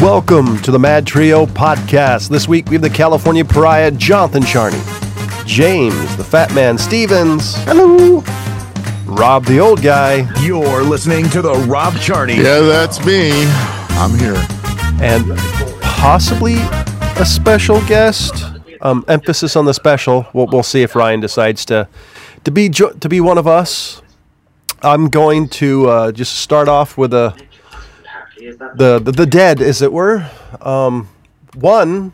Welcome to the Mad Trio podcast. This week we have the California pariah Jonathan Charney, James the Fat Man Stevens, Hello. Rob the Old Guy, You're listening to the Rob Charney. Yeah, that's me. I'm here. and possibly a special guest. Um, emphasis on the special. We'll, we'll see if Ryan decides to to be jo- to be one of us. I'm going to uh, just start off with a the, the the dead, as it were. Um, one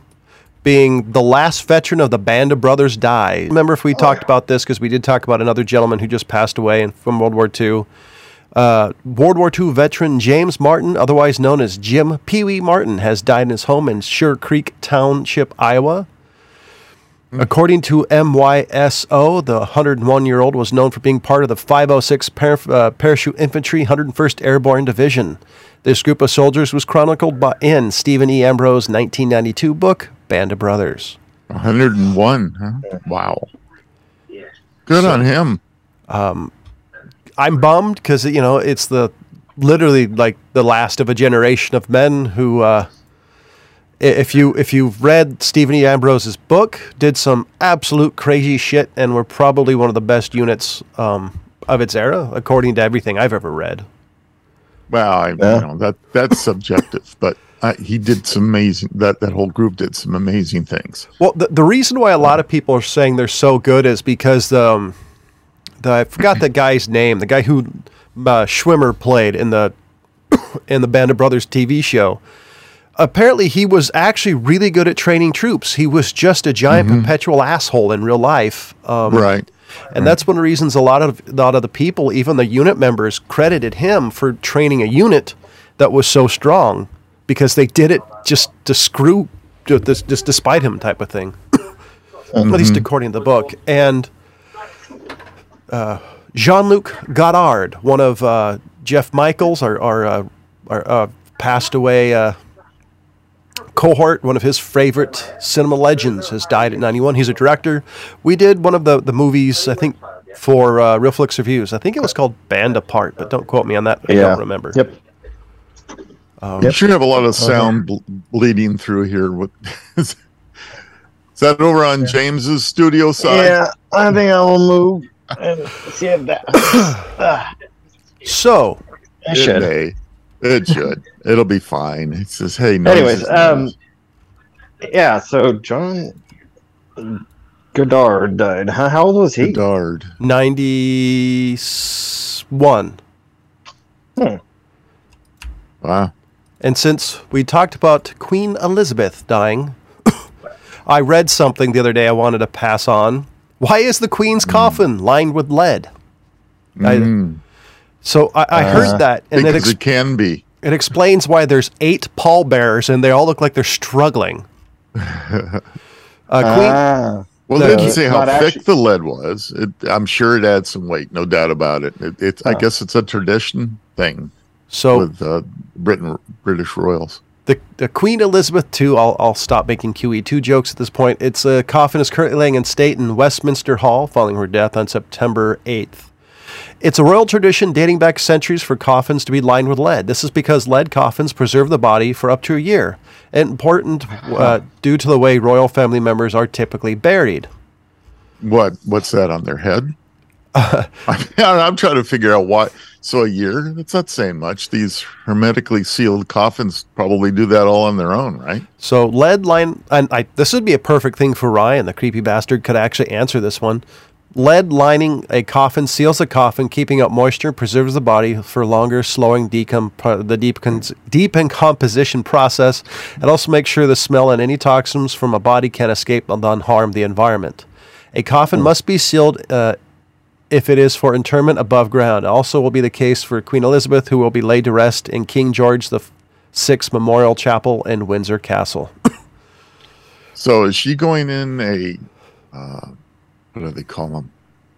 being the last veteran of the Band of Brothers die. Remember if we talked about this because we did talk about another gentleman who just passed away from World War II. Uh, World War II veteran James Martin, otherwise known as Jim Pee Wee Martin, has died in his home in Sugarcreek Township, Ohio. According to MYSO, the 101 year old was known for being part of the 506 Par- uh, Parachute Infantry 101st Airborne Division. This group of soldiers was chronicled by, in Stephen E. Ambrose' 1992 book, Band of Brothers. 101. Huh? Wow. Good on him. I'm bummed because you know it's the literally like the last of a generation of men who, uh, i- if you if you've read Stephen E. Ambrose's book, did some absolute crazy shit and were probably one of the best units um, of its era, according to everything I've ever read. Well, I, Yeah. you know that that's subjective, but uh, he did some amazing. That that whole group did some amazing things. Well, the, the reason why a lot of people are saying they're so good is because um, the I forgot the guy's name, the guy who uh, Schwimmer played in the in the Band of Brothers TV show. Apparently, he was actually really good at training troops. He was just a giant perpetual asshole in real life. Um, right. and that's one of the reasons a lot of a lot of the people, even the unit members, credited him for training a unit that was so strong because they did it just to screw, ju- just, just despite him, type of thing. At least according to the book. And uh, Jean-Luc Godard, one of uh, Jeff Michaels, our our, uh, our uh, passed away. Uh, cohort, one of his favorite cinema legends, has died at 91. He's a director. We did one of the, the movies, I think, for uh, Real Flicks Reviews. I think it was called Band Apart, but don't quote me on that. I Yeah. don't remember. Yep. You should have a lot of sound ble- bleeding through here. With is that over on James's studio side? Yeah, I think I will move and see if that. Ah, So, It should. may. It should. It'll be fine. It says, "Hey, noise Anyways, is um, yeah. So John Goddard died. How, how old was he? Bedard. 91. Hmm. Wow. And since we talked about Queen Elizabeth dying, I read something the other day I wanted to pass on. Why is the Queen's coffin lined with lead? I- Mm. So I, I Uh, heard that, and it, ex- it can be. it explains why there's eight pallbearers and they all look like they're struggling. Uh, Queen, Ah, Well, No, they didn't it's say how not thick actu- the lead was. It, I'm sure it adds some weight, no doubt about it. it, it I guess it's a tradition thing so with uh, Britain, British royals. the, the Queen Elizabeth II, I'll, I'll stop making QE2 jokes at this point. Its uh, coffin is currently laying in state in Westminster Hall following her death on September 8th. It's a royal tradition dating back centuries for coffins to be lined with lead. This is because lead coffins preserve the body for up to a year, important uh, due to the way royal family members are typically buried. What? What's that on their head? I'm trying to figure out why. So a year? That's not saying much. These hermetically sealed coffins probably do that all on their own, right? So lead line, and I, this would be a perfect thing for Ryan. The creepy bastard could actually answer this one. Lead lining a coffin seals the coffin, keeping out moisture, preserves the body for longer, slowing decomp- the deep decomposition process, and also makes sure the smell and any toxins from a body can escape and harm the environment. A coffin must be sealed uh, if it is for interment above ground. Also, will be the case for Queen Elizabeth, who will be laid to rest in King George the Sixth Memorial Chapel in Windsor Castle. So is she going in a uh, what do they call them?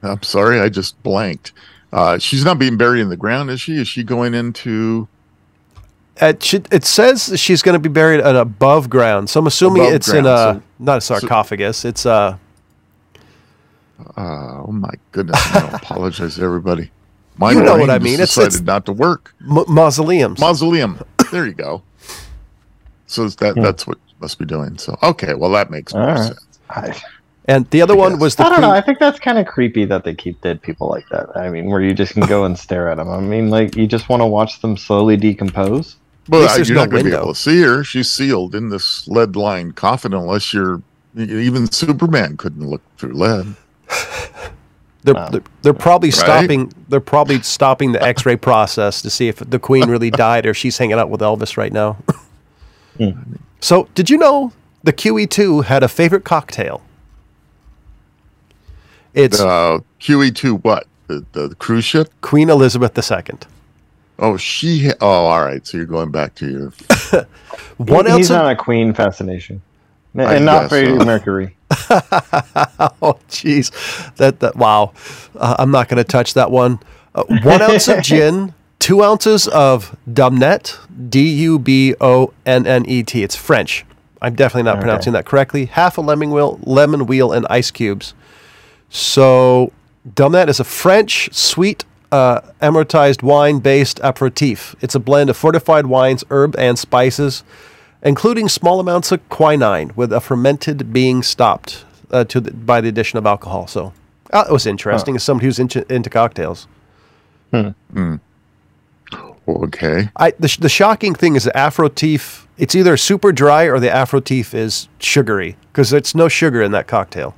I'm sorry, I just blanked. Uh, she's not being buried in the ground, is she? Is she going into It, should, it says she's going to be buried at above ground, so I'm assuming Above it's in a so- not a sarcophagus. it's a Uh, oh my goodness! I apologize, to everybody. My You know what I mean. It's- decided it's- not to work. m- mausoleums. Mausoleum. There you go. So that Hmm. that's what you must be doing. So okay, well that makes more All right. sense. I, And the other one was the I don't know. I think that's kind of creepy that they keep dead people like that. I mean, where you just can go and stare at them. I mean, like you just want to watch them slowly decompose. Well, least you're no not going to be able to see her. She's sealed in this lead-lined coffin, unless you're even Superman couldn't look through lead. They're, Wow. they're, they're probably Right? stopping. They're probably stopping the X-ray process to see if the Queen really died or she's hanging out with Elvis right now. Hmm. So, did you know the QE2 had a favorite cocktail? It's Uh, QE2, what the, the cruise ship? Queen Elizabeth II. Oh, she. Ha- oh, all right. So you're going back to your. One He- ounce He's of on a queen fascination, N- I and not guess Freddie so. Mercury. Oh, jeez, that that wow! Uh, I'm not going to touch that one. Uh, one ounce of gin, two ounces of Dumnet, D U B O N N E T. It's French. I'm definitely not Okay. pronouncing that correctly. Half a lemon wheel, lemon wheel, and ice cubes. So, Dumnet is a French sweet uh, aromatized wine-based aperitif. It's a blend of fortified wines, herb, and spices including small amounts of quinine with a fermented being stopped uh, to the, by the addition of alcohol. So uh, it was interesting as somebody who's into, into cocktails. Okay. I, the, the shocking thing is the Afrotif, it's either super dry or the aperitif is sugary because there's no sugar in that cocktail.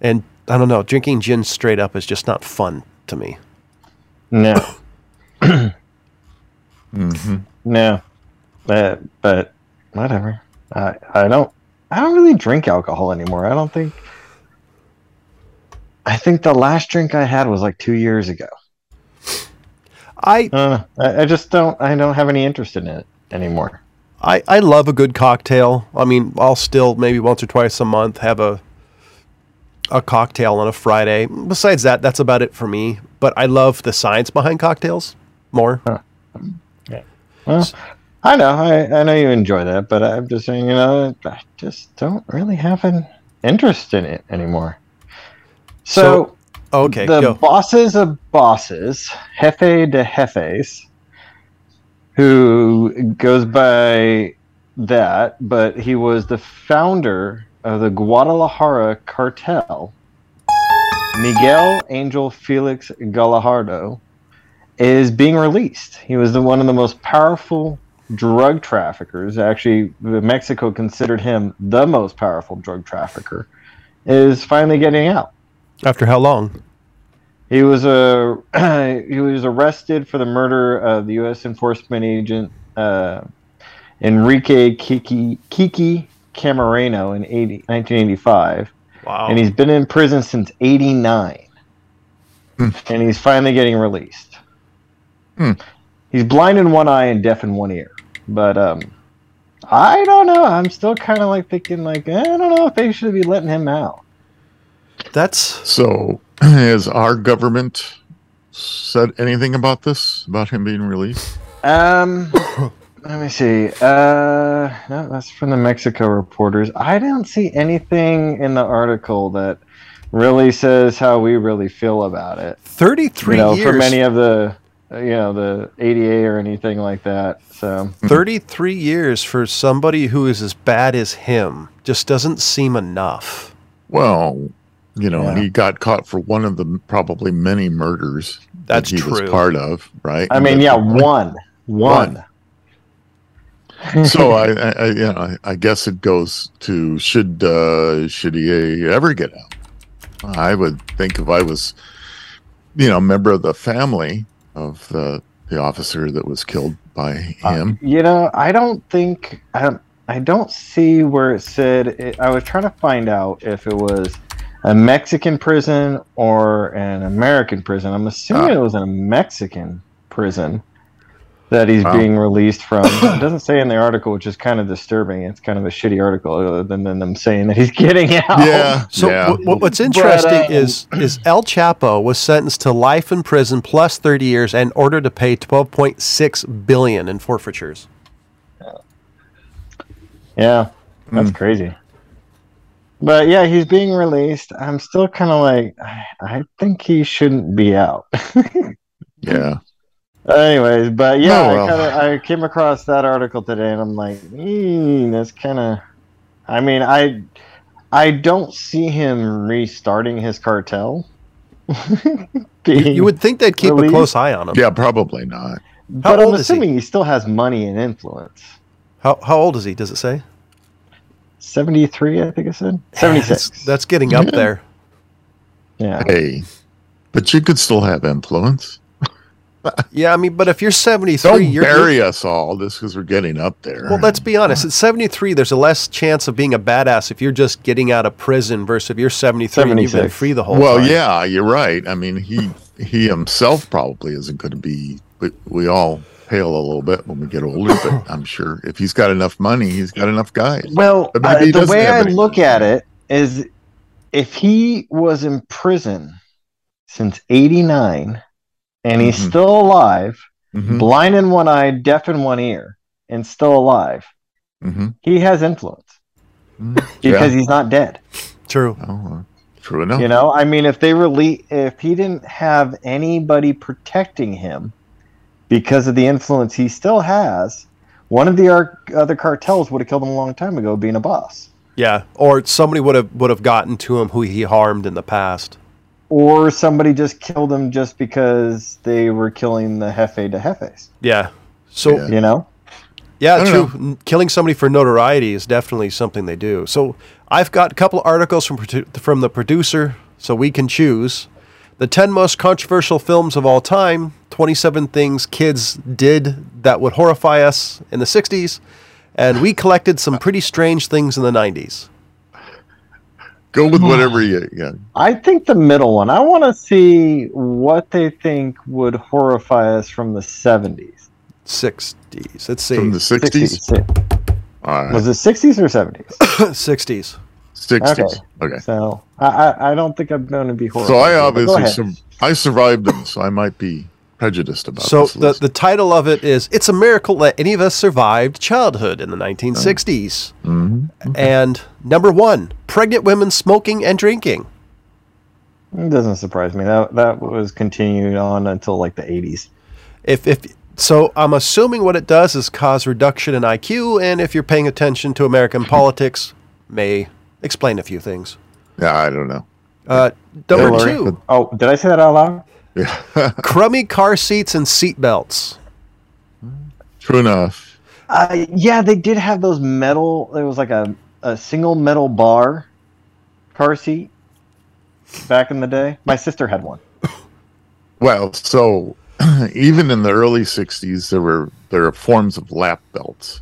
And I don't know, drinking gin straight up is just not fun to me. No. Mm-hmm. No. But but whatever. I I don't I don't really drink alcohol anymore. I don't think I think the last drink I had was like two years ago. I, I. I, I just don't I don't have any interest in it anymore. I, I love a good cocktail. I mean, I'll still maybe once or twice a month have a a cocktail on a Friday. Besides that, that's about it for me. But I love the science behind cocktails more. Well, I know, I, I know you enjoy that, but I'm just saying, you know, I just don't really have an interest in it anymore. So, Okay, the go. bosses of bosses, Jefe de Jefes, who goes by that, but he was the founder of the Guadalajara cartel, Miguel Angel Felix Gallardo, is being released. He was the one of the most powerful drug traffickers. Actually, Mexico considered him the most powerful drug trafficker. Is finally getting out. After how long? He was uh, he was arrested for the murder of the U.S. enforcement agent uh, Enrique Kiki Kiki Camarena in 80, 1985, Wow. and he's been in prison since '89, and he's finally getting released. Hmm. He's blind in one eye and deaf in one ear, but um, I don't know. I'm still kind of like thinking like I don't know if they should be letting him out. That's So has our government said anything about this? About him being released? Um, let me see. Uh, no, that's from the Mexico reporters. I don't see anything in the article that really says how we really feel about it. 33 you know, years. for many of the, uh, you know, the ADA or anything like that. So 33 years for somebody who is as bad as him just doesn't seem enough. Well, you know, Yeah. he got caught for one of the probably many murders That's that he true. was part of, right? I mean, But- yeah, one, one. So I, I, you know, I, I guess it goes to should uh, should he ever get out? I would think if I was, you know, a member of the family of the the officer that was killed by Uh, him. You know, I don't think I don't, I don't see where it said. It, I was trying to find out if it was a Mexican prison or an American prison. I'm assuming Ah. it was in a Mexican prison that he's Wow. being released from. it doesn't say in the article, which is kind of disturbing. It's kind of a shitty article, other than, than them saying that he's getting out. yeah. So yeah. wh- wh- what's interesting But, uh, is is El Chapo was sentenced to life in prison plus 30 years and ordered to pay 12.6 billion in forfeitures. Yeah, that's crazy. But yeah, he's being released. I'm still kind of like, I, I think he shouldn't be out. yeah. Anyways, but yeah, Oh, well. I, kinda, I came across that article today, and I'm like, mm, that's kind of. I mean, I I don't see him restarting his cartel. You, you would think they'd keep a close eye on him. Yeah, probably not. How but I'm old is he? assuming he? still has money and influence. How how old is he? Does it say? 73, I think I said. That's, 76. that's getting up Yeah. there. yeah. Hey, but you could still have influence. Yeah, I mean, but if you're 73, Don't you're, bury us all just because we're getting up there. Well, let's be honest. At 73, there's a less chance of being a badass if you're just getting out of prison versus if you're 73 and you've been free the whole time. well, time. yeah, you're right. I mean, he he himself probably isn't going to be. We, we all pale a little bit when we get older, but I'm sure if he's got enough money, he's got enough guys. Well, uh, the way I any look at it is if he was in prison since 89 and he's Mhm. still alive, Mhm, blind in one eye, deaf in one ear, and still alive, mhm. he has influence because he's not dead. True. Oh, true enough. You know, I mean, if they release, if he didn't have anybody protecting him because of the influence he still has, one of the ar- other cartels would have killed him a long time ago, being a boss, Yeah, or somebody would have would have gotten to him who he harmed in the past. Or somebody just killed them just because they were killing the Jefe de Jefes. Yeah. So Yeah. You know, Yeah, true. N- Killing somebody for notoriety is definitely something they do. So I've got a couple articles from from the producer, so we can choose the ten most controversial films of all time. Twenty-seven things kids did that would horrify us in the '60s, and we collected some pretty strange things in the '90s. Go with hmm. whatever you. Yeah. I think the middle one. I want to see what they think would horrify us from the seventies. '60s. Let's see. From the 60s? All right. Was it sixties or seventies? '60s. 60s. Okay. Okay. So I, I, I don't think I'm going to be horrified. So I obviously ahead. sur- I survived them, so I might be prejudiced about So this the, list. the title of it is "It's a Miracle That Any of Us Survived Childhood in the 1960s." Mhm. And number one, pregnant women smoking and drinking. It doesn't surprise me. That that was continued on until like the 80s. If if so, I'm assuming what it does is cause reduction in IQ, and if you're paying attention to American politics, may explain a few things. Yeah, I don't know. Uh, number Hillary. two, Oh, did I say that out loud? Yeah. crummy car seats and seat belts. True enough. Uh, yeah, they did have those metal. There was like a, a single metal bar car seat back in the day. My sister had one. Well, so even in the early '60s, there were there are forms of lap belts,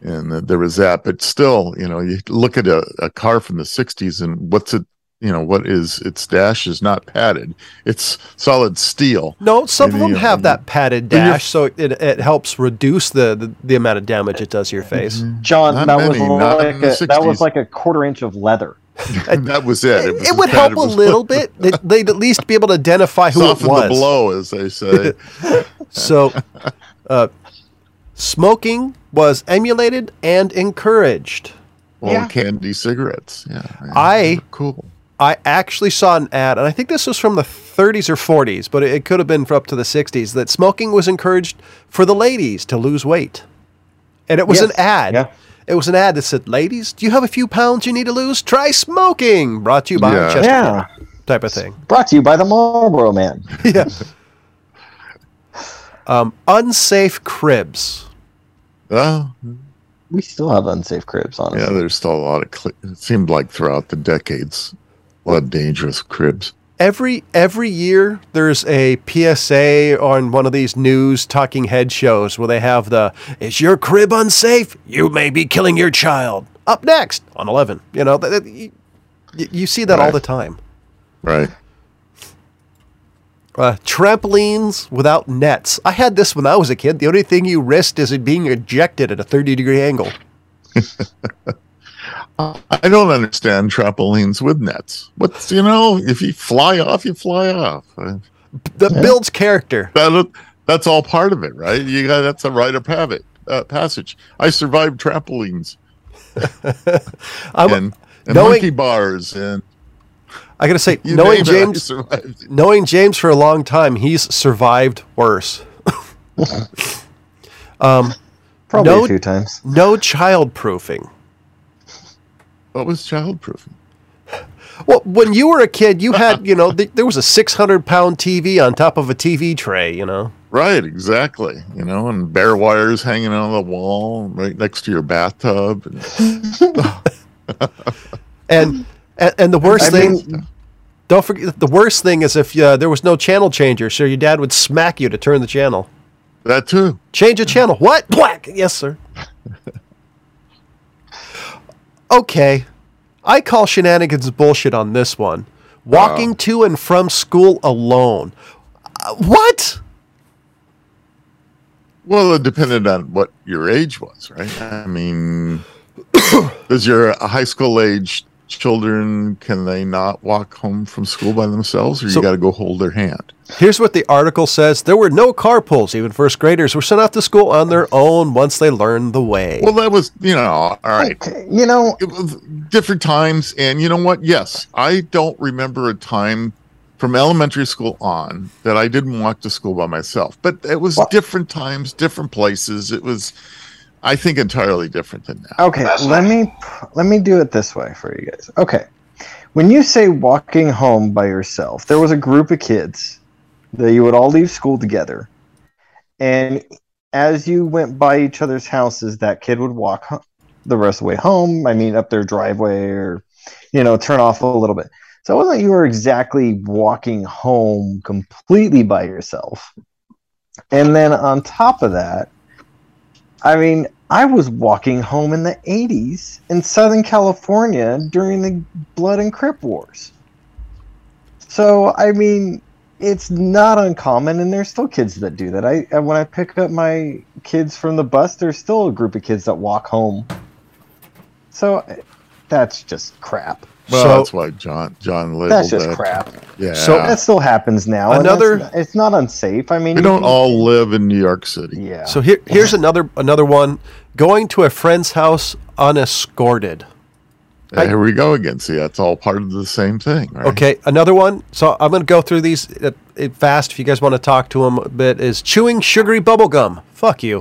and there was that. But still, you know, you look at a, a car from the '60s, and what's it? You know, what is its dash is not padded; it's solid steel. No, some of them have um, that padded dash, so it, it helps reduce the, the, the amount of damage it does to your face. John, Not that many, was like a, that was like a quarter inch of leather. that was it. It, was it would help a little bit. They- They'd at least be able to identify who it was. the blow, as they say. So, uh, smoking was emulated and encouraged. Well, Yeah. candy cigarettes. Yeah, yeah, I- cool. I actually saw an ad, and I think this was from the 30s or 40s, but it, it could have been for up to the 60s, that smoking was encouraged for the ladies to lose weight. And it was Yes. an ad. Yeah. It was an ad that said, "Ladies, do you have a few pounds you need to lose? Try smoking." Brought to you by Yeah. Chester Yeah. type of thing. Brought to you by the Marlboro Man. yeah. Um, unsafe cribs. Oh, We still have unsafe cribs, honestly. yeah. There's still a lot of. Cl- it seemed like throughout the decades, of dangerous cribs. Every every year there's a PSA on one of these news talking head shows where they have the is your crib unsafe? You may be killing your child. Up next on 11. You know, you, you see that all the time. Right. Uh, trampolines without nets. I had this when I was a kid. The only thing you risked is it being ejected at a 30 degree angle. I don't understand trampolines with nets. What's you know, if you fly off, you fly off. That builds character. That that's all part of it, right? You got that's a rite of habit, uh, passage. I survived trampolines I'm, and, and knowing- monkey bars and I gotta say, knowing name it, James, knowing James for a long time, he's survived worse. um, Probably No- a few times. no child proofing. What was childproofing? Well, when you were a kid, you had, you know, th- there was a 600 pound TV on top of a TV tray, you know. Right, exactly. You know, and bare wires hanging on the wall right next to your bathtub. And, And, and, and the worst I thing, mean, don't forget, the worst thing is if uh, there was no channel changer, so your dad would smack you to turn the channel. that too. Change a channel. What? Black. Yes, sir. okay. I call shenanigans bullshit on this one. Walking to and from school alone. Uh, what? Well, it depended on what your age was, right? I mean, does your high school age children can they not walk home from school by themselves, or you got to go hold their hand? Here's what the article says there were no car carpools. Even first graders were sent off to school on their own once they learned the way. Well, that was you know all right. okay, you know, It was different times, and you know what? Yes, I don't remember a time from elementary school on that I didn't walk to school by myself, but it was Well- different times, different places. It was, I think, entirely different than that. Okay, let me let me do it this way for you guys. Okay. When you say walking home by yourself, there was a group of kids that you would all leave school together. And as you went by each other's houses, that kid would walk ho- the rest of the way home. I mean, up their driveway or, you know, turn off a little bit. So it wasn't you were exactly walking home completely by yourself. And then on top of that, I mean, I was walking home in the 80s in Southern California during the Blood and Crip Wars. So, I mean, it's not uncommon, and there's still kids that do that. I when I pick up my kids from the bus, there's still a group of kids that walk home. So, that's just crap. Well, So- that's why John John labeled That's just that. crap. Yeah. So- That still happens now. Another- that's- it's not unsafe. I mean, we don't can- all live in New York City. Yeah. So here, here's another another one. Going to a friend's house unescorted. I- Here we go again. See, that's all part of the same thing, right? Okay, another one. So I'm going to go through these uh, fast. If you guys want to talk to them a bit, is chewing sugary bubble gum. Fuck you.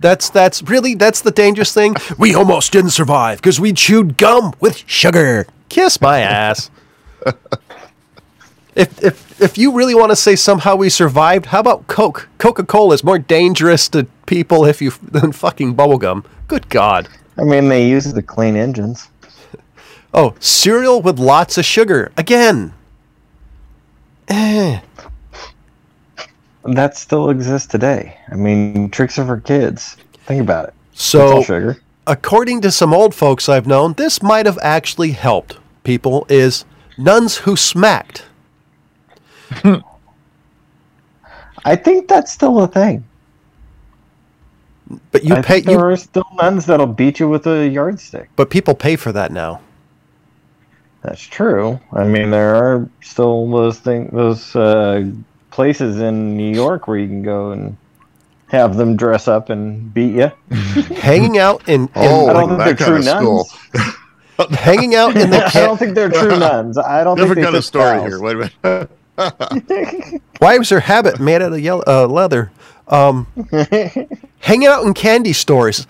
That's that's really that's the dangerous thing. We almost didn't survive because we chewed gum with sugar. Kiss my ass. if if if you really want to say somehow we survived, how about Coke? Coca Cola is more dangerous to people if you than fucking bubble gum. Good God. I mean, they use the clean engines. Oh, cereal with lots of sugar. Again. Eh. That still exists today. I mean, tricks are for kids. Think about it. It's all So, sugar. According to some old folks I've known, this might have actually helped people is nuns who smacked. I think that's still a thing. But you I pay there you are still nuns that'll beat you with a yardstick. but people pay for that now. That's true. I mean, there are still those thing, those uh, places in New York where you can go and have them dress up and beat you. Hanging out in, in Oh, I don't think that they're true nuns. hanging out in the I don't think they're true nuns. I don't Different think kind they of story fit here. Wait a minute. Why was their habit made out of yellow, uh, leather? Um, hanging out in candy stores.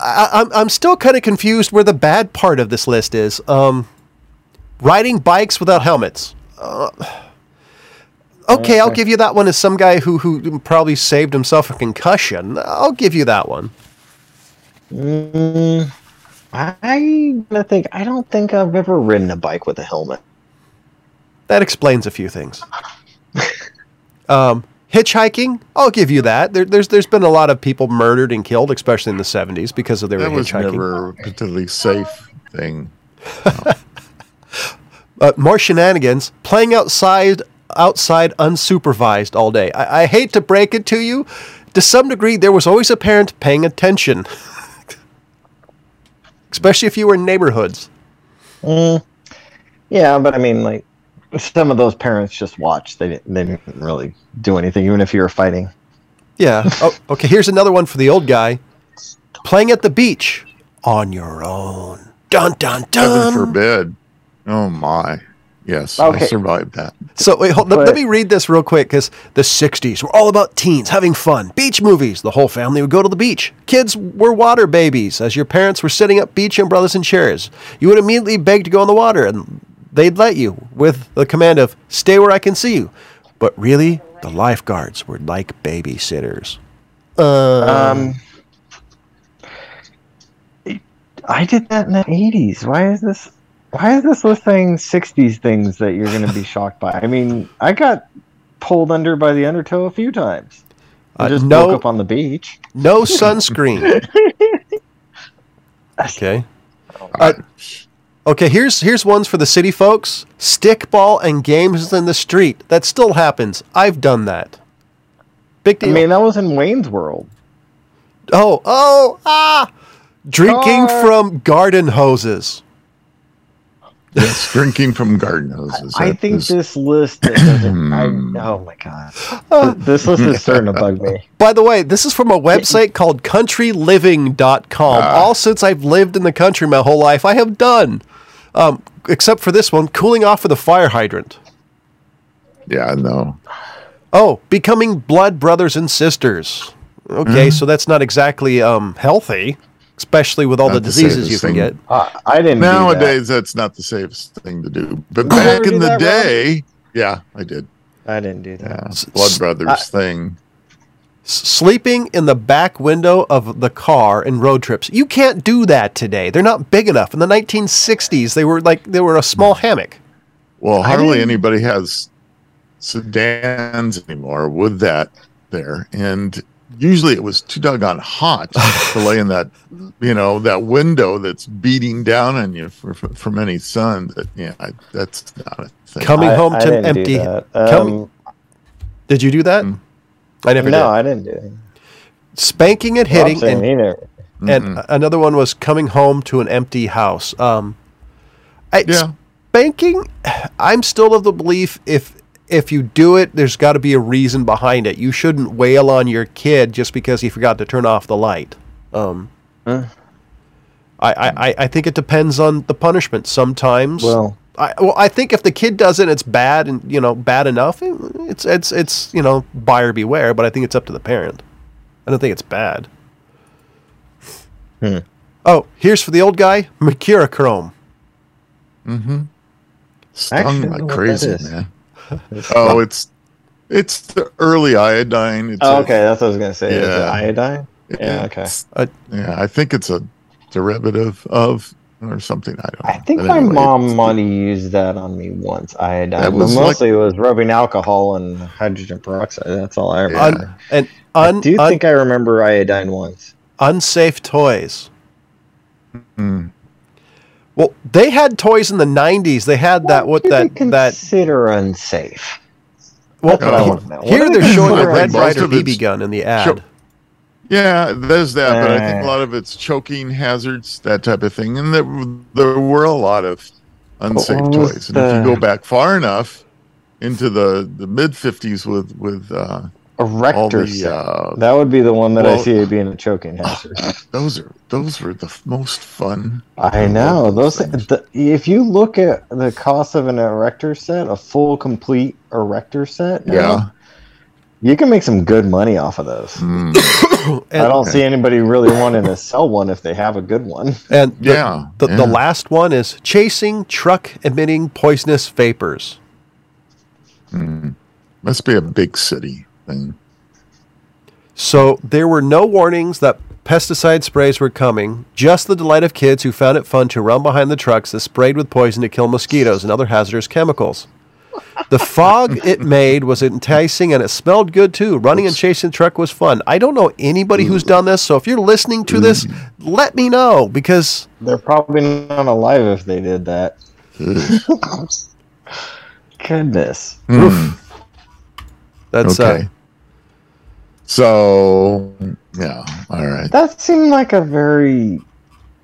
I, I'm, I'm still kind of confused where the bad part of this list is. Um, riding bikes without helmets. Uh, okay, I'll give you that one as some guy who, who probably saved himself a concussion. I'll give you that one. Mm, I I think I don't think I've ever ridden a bike with a helmet. That explains a few things. um, hitchhiking, I'll give you that. There, there's there's been a lot of people murdered and killed, especially in the 70s, because of their That was hitchhiking. never a particularly safe thing. uh, more shenanigans, playing outside outside unsupervised all day. I, I hate to break it to you, to some degree, there was always a parent paying attention, especially if you were in neighborhoods. Mm, yeah, but I mean, like some of those parents just watched. They didn't, they didn't really do anything, even if you were fighting. Yeah. Oh, okay. Here's another one for the old guy. Playing at the beach on your own. Dun dun dun. Heaven dun. forbid. Oh my. Yes, I Okay. survived that. So wait, hold, let, let me read this real quick because the 60s were all about teens having fun. Beach movies. The whole family would go to the beach. Kids were water babies as your parents were sitting up beach umbrellas and chairs. You would immediately beg to go in the water and they'd let you with the command of stay where I can see you. But really, the lifeguards were like babysitters. Um, I did that in the eighties. Why is this? Why is this list saying '60s things that you're going to be shocked by? I mean, I got pulled under by the undertow a few times. I Uh, just no- woke up on the beach. No sunscreen. okay. Uh, okay, here's here's ones for the city folks. Stickball and games in the street. That still happens. I've done that. Big deal. I mean, that was in Wayne's World. oh, oh, ah! Drinking Car. from garden hoses. Yes, drinking from garden hoses. I That think is- this list doesn't. I, oh my god, Th- this list is starting to bug me. By the way, this is from a website called countryliving.com. Ah. All since I've lived in the country my whole life, I have done. Um, except for this one, cooling off with a fire hydrant. Yeah, no. Oh, becoming blood brothers and sisters. Okay, Mm-hmm. so that's not exactly um, healthy, especially with all Not the the diseases you safest can thing. get. Uh, I didn't. do that. Nowadays, that's not the safest thing to do. But Did back in the that, Rob? day, yeah, I did. I didn't do that. Yeah, Blood s- Brothers I- thing. Sleeping in the back window of the car in road trips. You can't do that today. They're not big enough. In the 1960s, they were like they were a small hammock. Well, hardly anybody has sedans anymore with that there, and usually it was too doggone hot to lay in that, you know, that window that's beating down on you for, for, from any sun. That yeah, I, that's not a thing. Coming I- home I to didn't do empty. that. Coming- Um, Did you do that? Mm. I never no, did. I didn't do it. Spanking and hitting saying and he never. and a- another one was coming home to an empty house. Um, I, Yeah. spanking. I'm still of the belief if if you do it, there's got to be a reason behind it. You shouldn't wail on your kid just because he forgot to turn off the light. Um, Uh. I, I, I- I think it depends on the punishment. Sometimes, Well, I, well, I think if the kid does it, it's bad and you know bad enough. It's it's it's you know buyer beware. But I think it's up to the parent. I don't think it's bad. Hmm. Oh, here's for the old guy, Mercurochrome. Stung Actually, I don't like crazy, man. Oh, it's it's the early iodine. It's oh, a- okay, that's what I was gonna say. Is it Yeah. iodine? Yeah, okay. it's- Uh, yeah, I think it's a derivative of or something. I don't. I know. think But my anyway, mom it's- might have used that on me once. Iodine, That but was like- mostly it was rubbing alcohol and hydrogen peroxide. That's all I remember. Un, and I do un- think I remember iodine once. unsafe toys. Mm. Well, they had toys in the '90s. They had that what do they that that. consider unsafe? Well, That's what I he- want to know. What here they're they showing a Red unsafe? Ryder Most of it's- BB gun in the ad. Sure. Yeah, there's that, but I think Uh. a lot of it's choking hazards, that type of thing, and there there were a lot of unsafe What was toys. And if you go back far enough into the the mid '50s with with uh, A all rector the set. uh, That would be the one that I see it being a choking hazard. those are those were the f- most fun. I know those those. things. The, if you look at the cost of an erector set, a full complete erector set, now, Yeah. you can make some good money off of those. Mm. And, I don't see anybody really wanting to sell one if they have a good one. and the, Yeah, the, the last one is chasing truck emitting poisonous vapors. Must be a big city thing. So there were no warnings that pesticide sprays were coming, just the delight of kids who found it fun to run behind the trucks that sprayed with poison to kill mosquitoes and other hazardous chemicals. The fog it made was enticing and it smelled good too. Running and chasing the truck was fun. I don't know anybody who's done this, so if you're listening to this, let me know because They're probably not alive if they did that. Goodness. that's okay. uh, so yeah, all right. That seemed like a very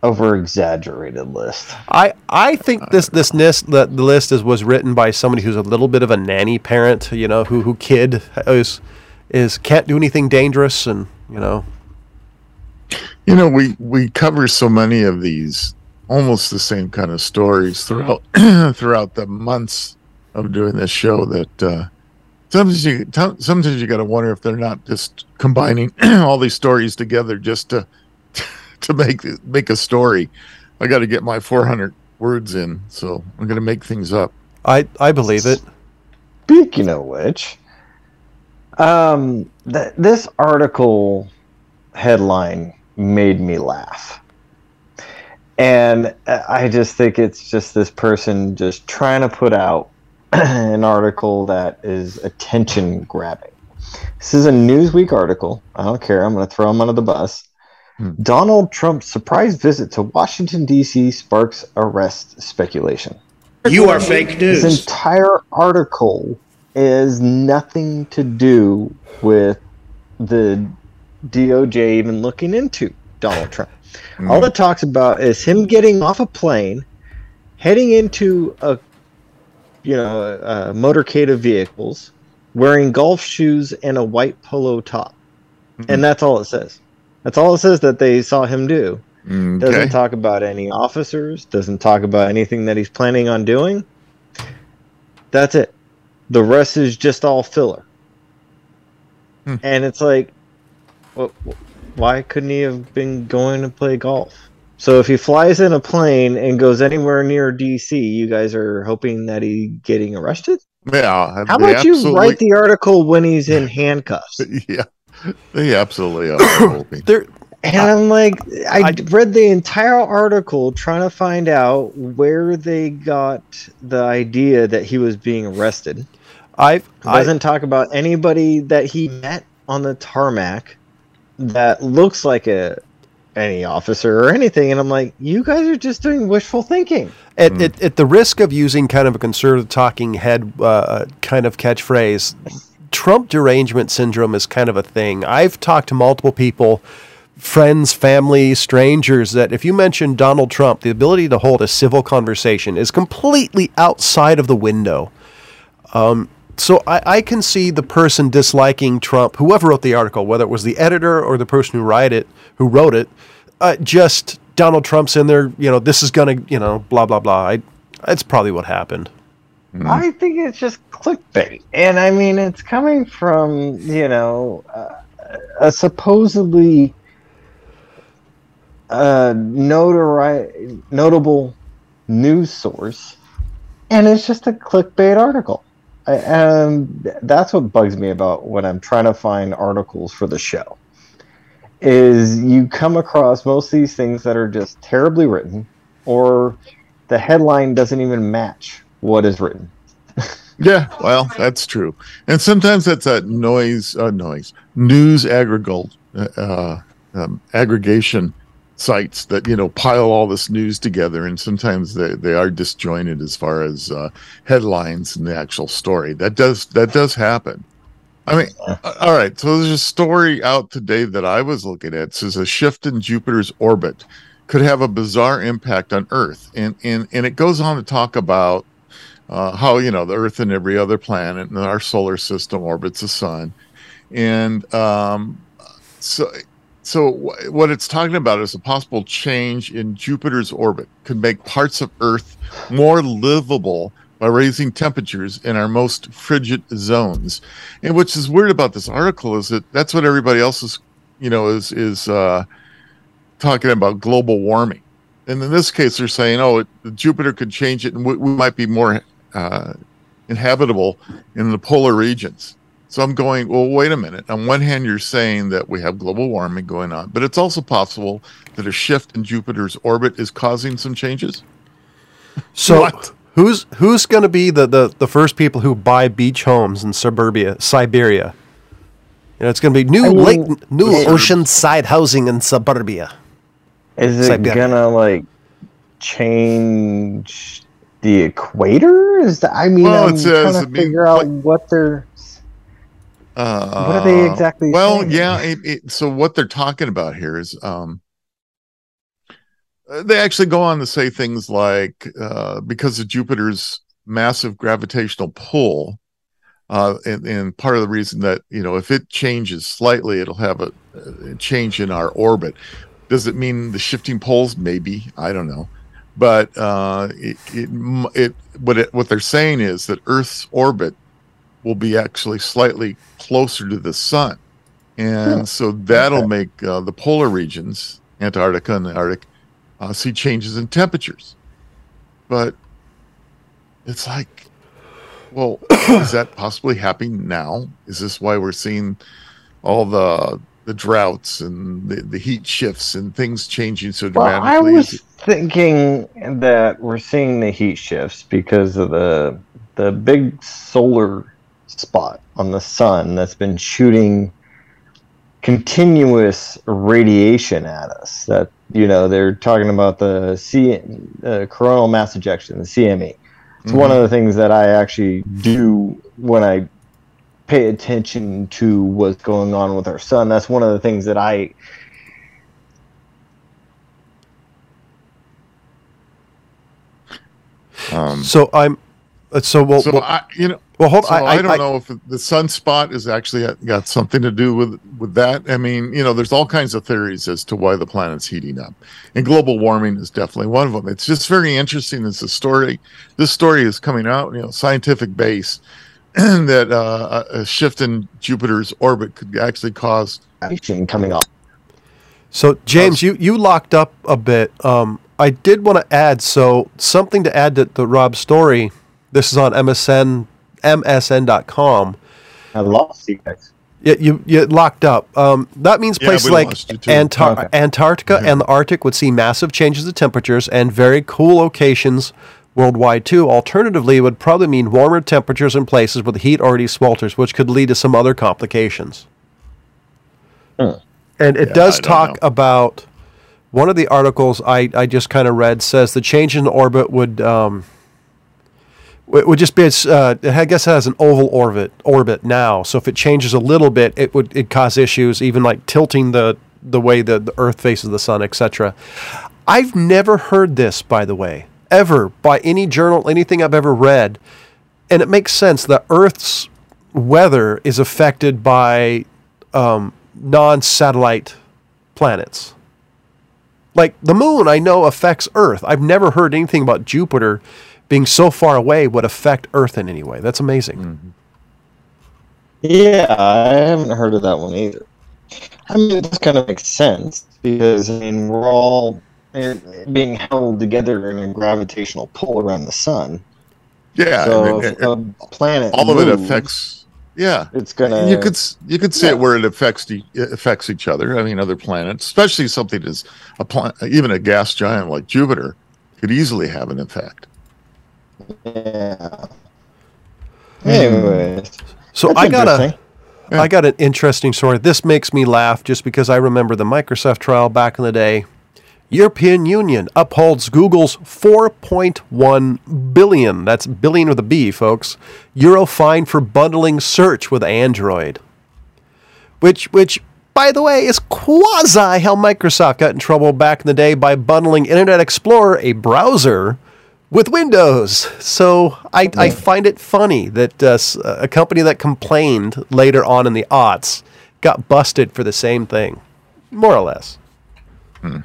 over exaggerated list. I I think this this list the, the list is was written by somebody who's a little bit of a nanny parent, you know, who who kid is is can't do anything dangerous and you know You know, we we cover so many of these almost the same kind of stories throughout throughout the months of doing this show that uh, sometimes you t- sometimes you got to wonder if they're not just combining all these stories together just to to make make a story. I got to get my 400 words in, so I'm going to make things up. I I believe it. Speaking of which, um, th- this article headline made me laugh. And I just think it's just this person just trying to put out an article that is attention grabbing. This is a Newsweek article. I don't care. I'm going to throw him under the bus. Hmm. Donald Trump's surprise visit to Washington, D.C. sparks arrest speculation. You are fake This news. entire article is nothing to do with the DOJ even looking into Donald Trump. All it talks about is him getting off a plane, heading into a you know a, a motorcade of vehicles, wearing golf shoes and a white polo top, mm-hmm. and that's all it says. That's all it says that they saw him do. Mm, doesn't talk about any officers. Doesn't talk about anything that he's planning on doing. That's it. The rest is just all filler. Hmm. And it's like, wh- wh- why couldn't he have been going to play golf? So if he flies in a plane and goes anywhere near DC, you guys are hoping that he getting arrested? Yeah. How they about you write the article when he's in handcuffs? Yeah. They absolutely are hoping. There uh, And I'm like, I, I- read the entire article trying to find out where they got the idea that he was being arrested. I've It I, doesn't talk about anybody that he met on the tarmac that looks like a any officer or anything. And I'm like, you guys are just doing wishful thinking. at, at, at the risk of using kind of a conservative talking head uh, kind of catchphrase, Trump derangement syndrome is kind of a thing. I've talked to multiple people, friends, family, strangers, that if you mention Donald Trump, the ability to hold a civil conversation is completely outside of the window. Um, so I, I can see the person disliking Trump, whoever wrote the article, whether it was the editor or the person who write it, who wrote it, uh, just Donald Trump's in there. You know, this is gonna, you know, blah blah blah. I, that's probably what happened. I think it's just clickbait. And I mean, it's coming from, you know, uh, a supposedly uh, notori- notable news source. And it's just a clickbait article. And that's what bugs me about when I'm trying to find articles for the show. Is you come across most of these things that are just terribly written, or the headline doesn't even match what is written. Yeah, well, that's true. And sometimes that's that noise, uh, noise, news aggregate, uh, um, aggregation sites that, you know, pile all this news together. And sometimes they, they are disjointed as far as uh, headlines and the actual story. That does, that does happen. I mean, all right. So there's a story out today that I was looking at. It says a shift in Jupiter's orbit could have a bizarre impact on Earth. And, and, and it goes on to talk about uh, how you know the Earth and every other planet in our solar system orbits the sun, and um, so so wh- what it's talking about is a possible change in Jupiter's orbit could make parts of Earth more livable by raising temperatures in our most frigid zones. And which is weird about this article is that that's what everybody else is, you know, is is uh, talking about global warming. And in this case, they're saying, oh, it, Jupiter could change it, and we, we might be more uh, inhabitable in the polar regions. So I'm going, well, wait a minute. On one hand, you're saying that we have global warming going on, but it's also possible that a shift in Jupiter's orbit is causing some changes. So What? who's who's going to be the, the the first people who buy beach homes in suburbia Siberia? You know, it's going to be new I mean, lake, new it- oceanside housing in suburbia. Is it Siberia. gonna like change the equator? Is that I mean, Well, I'm says- trying I to mean, figure out like- what they're. Uh, What are they exactly Well, saying? yeah. It, it, so what they're talking about here is, um, uh, they actually go on to say things like, uh, because of Jupiter's massive gravitational pull, uh, and, and part of the reason that you know if it changes slightly, it'll have a, a change in our orbit. Does it mean the shifting poles? Maybe I don't know. but uh, it, it, it what it what they're saying is that Earth's orbit will be actually slightly closer to the sun, and so that'll Okay. make uh, the polar regions, Antarctica and the Arctic, uh, see changes in temperatures. But it's like, well, is that possibly happening now? Is this why we're seeing all the the droughts and the, the heat shifts and things changing so dramatically? Well, I was thinking that we're seeing the heat shifts because of the the big solar spot on the sun that's been shooting continuous radiation at us. That you know they're talking about the C uh, coronal mass ejection, the CME. It's one of the things that I actually do when I pay attention to what's going on with our sun. That's one of the things that I Um, So I'm. Uh, So we'll. so we'll, I, you know, well, hold. so I, I, I, don't I- know if the sunspot is actually got something to do with with that. I mean, you know, there's all kinds of theories as to why the planet's heating up, and global warming is definitely one of them. It's just very interesting. As a story, this story is coming out, you know, scientific base, that uh, a a shift in Jupiter's orbit could actually cause. radiation coming off. So James, you you locked up a bit. Um, I did want to add so something to add to the Rob story. This is on MSN MSN.com. I lost you guys. Yeah, you you locked up. Um, that means Yeah, places we like lost you too. Antar- Okay. Antarctica and the Arctic would see massive changes in temperatures and very cool locations worldwide too. Alternatively, it would probably mean warmer temperatures in places where the heat already swelters, which could lead to some other complications. Hmm. And it Yeah, does I talk about one of the articles I, I just kind of read says the change in orbit would um, it would just be it's, uh, I guess it has an oval orbit orbit now. So if it changes a little bit, it would it cause issues, even like tilting the the way the, the Earth faces the sun, etc. I've never heard this, by the way, ever by any journal, anything I've ever read, and it makes sense. The Earth's weather is affected by um, non-satellite planets. Like the moon, I know affects Earth. I've never heard anything about Jupiter being so far away would affect Earth in any way. That's amazing. Mm-hmm. Yeah, I haven't heard of that one either. I mean, it does kind of makes sense because I mean we're all being held together in a gravitational pull around the sun. Yeah, so and it- if a planet all of it affects. Yeah, It's gonna. you could s- you could say Yeah. it where it affects the, it affects each other. I mean, other planets, especially something as a planet, even a gas giant like Jupiter, could easily have an effect. Yeah. Hmm. Anyways, So I got a. Yeah. I got an interesting story. This makes me laugh just because I remember the Microsoft trial back in the day. European Union upholds Google's 4.1 billion, that's billion with a B, folks, euro fine for bundling search with Android. Which which by the way is quasi how Microsoft got in trouble back in the day by bundling Internet Explorer, a browser, with Windows. So I, I find it funny that uh, s- a company that complained later on in the aughts got busted for the same thing, more or less. Hmm.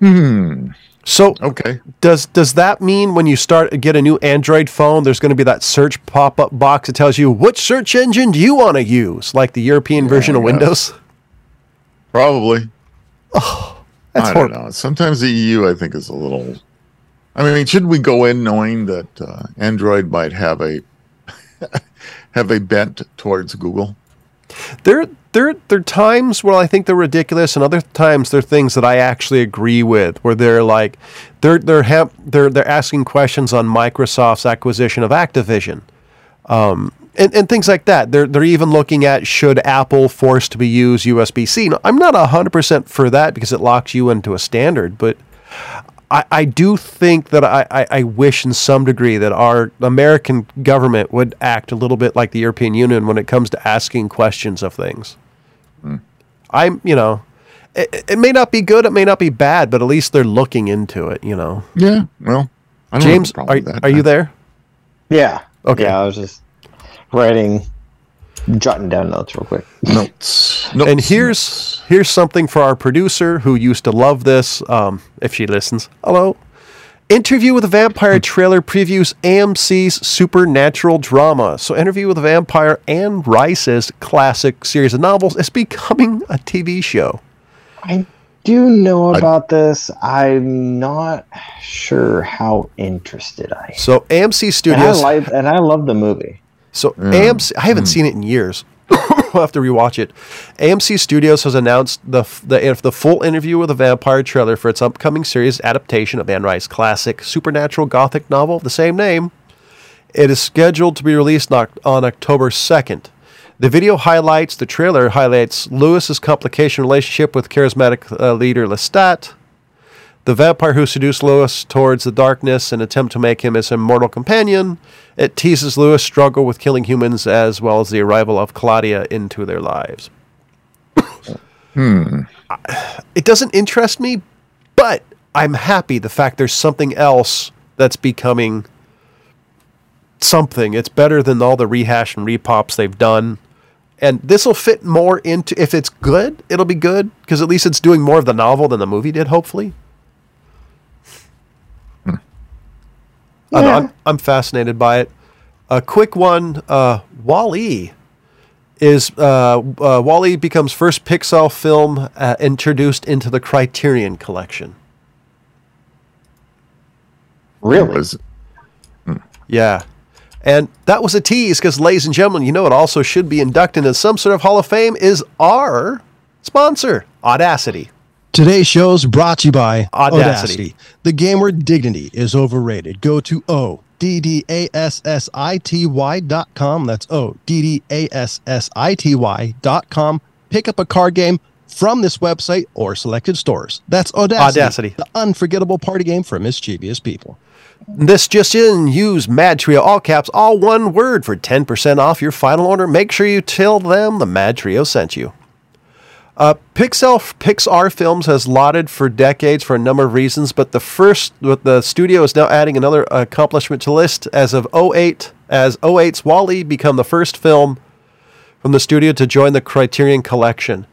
Hmm. So Okay. does does that mean when you start get a new Android phone, there's going to be that search pop up box that tells you which search engine do you want to use, like the European version of. Windows? Probably. That's I don't horrible. know. Sometimes the EU, I think, is a little. I mean, shouldn't we go in knowing that uh, Android might have a have a bent towards Google? There, there, there are times where I think they're ridiculous, and other times they're things that I actually agree with. Where they're like, they're they're ha- they're they're asking questions on Microsoft's acquisition of Activision, um, and and things like that. They're they're even looking at should Apple force to be use USB C. Now, I'm not hundred percent for that because it locks you into a standard, but. I, I do think that I, I, I wish in some degree that our American government would act a little bit like the European Union when it comes to asking questions of things. Hmm. I'm, you know, it, it may not be good, it may not be bad, but at least they're looking into it, you know. Yeah. Well, I don't have a James, are, with that. are you there? Yeah. Okay. Yeah, I was just writing, jotting down notes real quick. Notes. Nope. And here's here's something for our producer who used to love this. Um, if she listens, hello. Interview with a Vampire trailer previews AMC's supernatural drama. So, Interview with a Vampire Anne Rice's classic series of novels is becoming a TV show. I do know about this. I'm not sure how interested I am. So, AMC And I, Studios. like, and I love the movie. So AMC, I haven't seen it in years. I'll have to rewatch it. AMC Studios has announced the the the full interview with a vampire trailer for its upcoming series adaptation of Anne Rice's classic supernatural gothic novel of the same name. It is scheduled to be released on, on October second. The video highlights the trailer highlights Louis's complication relationship with charismatic uh, leader Lestat, the vampire who seduced Louis towards the darkness and attempt to make him his immortal companion. It teases Louis' struggle with killing humans as well as the arrival of Claudia into their lives. hmm. It doesn't interest me, but I'm happy the fact there's something else that's becoming something. It's better than all the rehash and repops they've done. And this will fit more into if it's good, it'll be good because at least it's doing more of the novel than the movie did, hopefully. I don't know, I'm, I'm fascinated by it. A quick one uh, Wall-E is uh, uh, Wall-E becomes first Pixar film uh, introduced into the Criterion collection. Really? Was- Yeah. And that was a tease because, ladies and gentlemen, you know it also should be inducted into some sort of Hall of Fame is our sponsor, Oddassity. Today's show is brought to you by Oddassity. Oddassity. The game where dignity is overrated. Go to O D D A S S I T Y dot com. That's O D D A S S I T Y dot com. Pick up a card game from this website or selected stores. That's Oddassity. Oddassity. The unforgettable party game for mischievous people. This just in, use Mad Trio, all caps, all one word for 10% off your final order. Make sure you tell them the Mad Trio sent you. Uh, Pixar, Pixar Films has lauded for decades for a number of reasons, but the first, the studio is now adding another accomplishment to the list as of 08, as 08's Wall-E become the first film from the studio to join the Criterion Collection.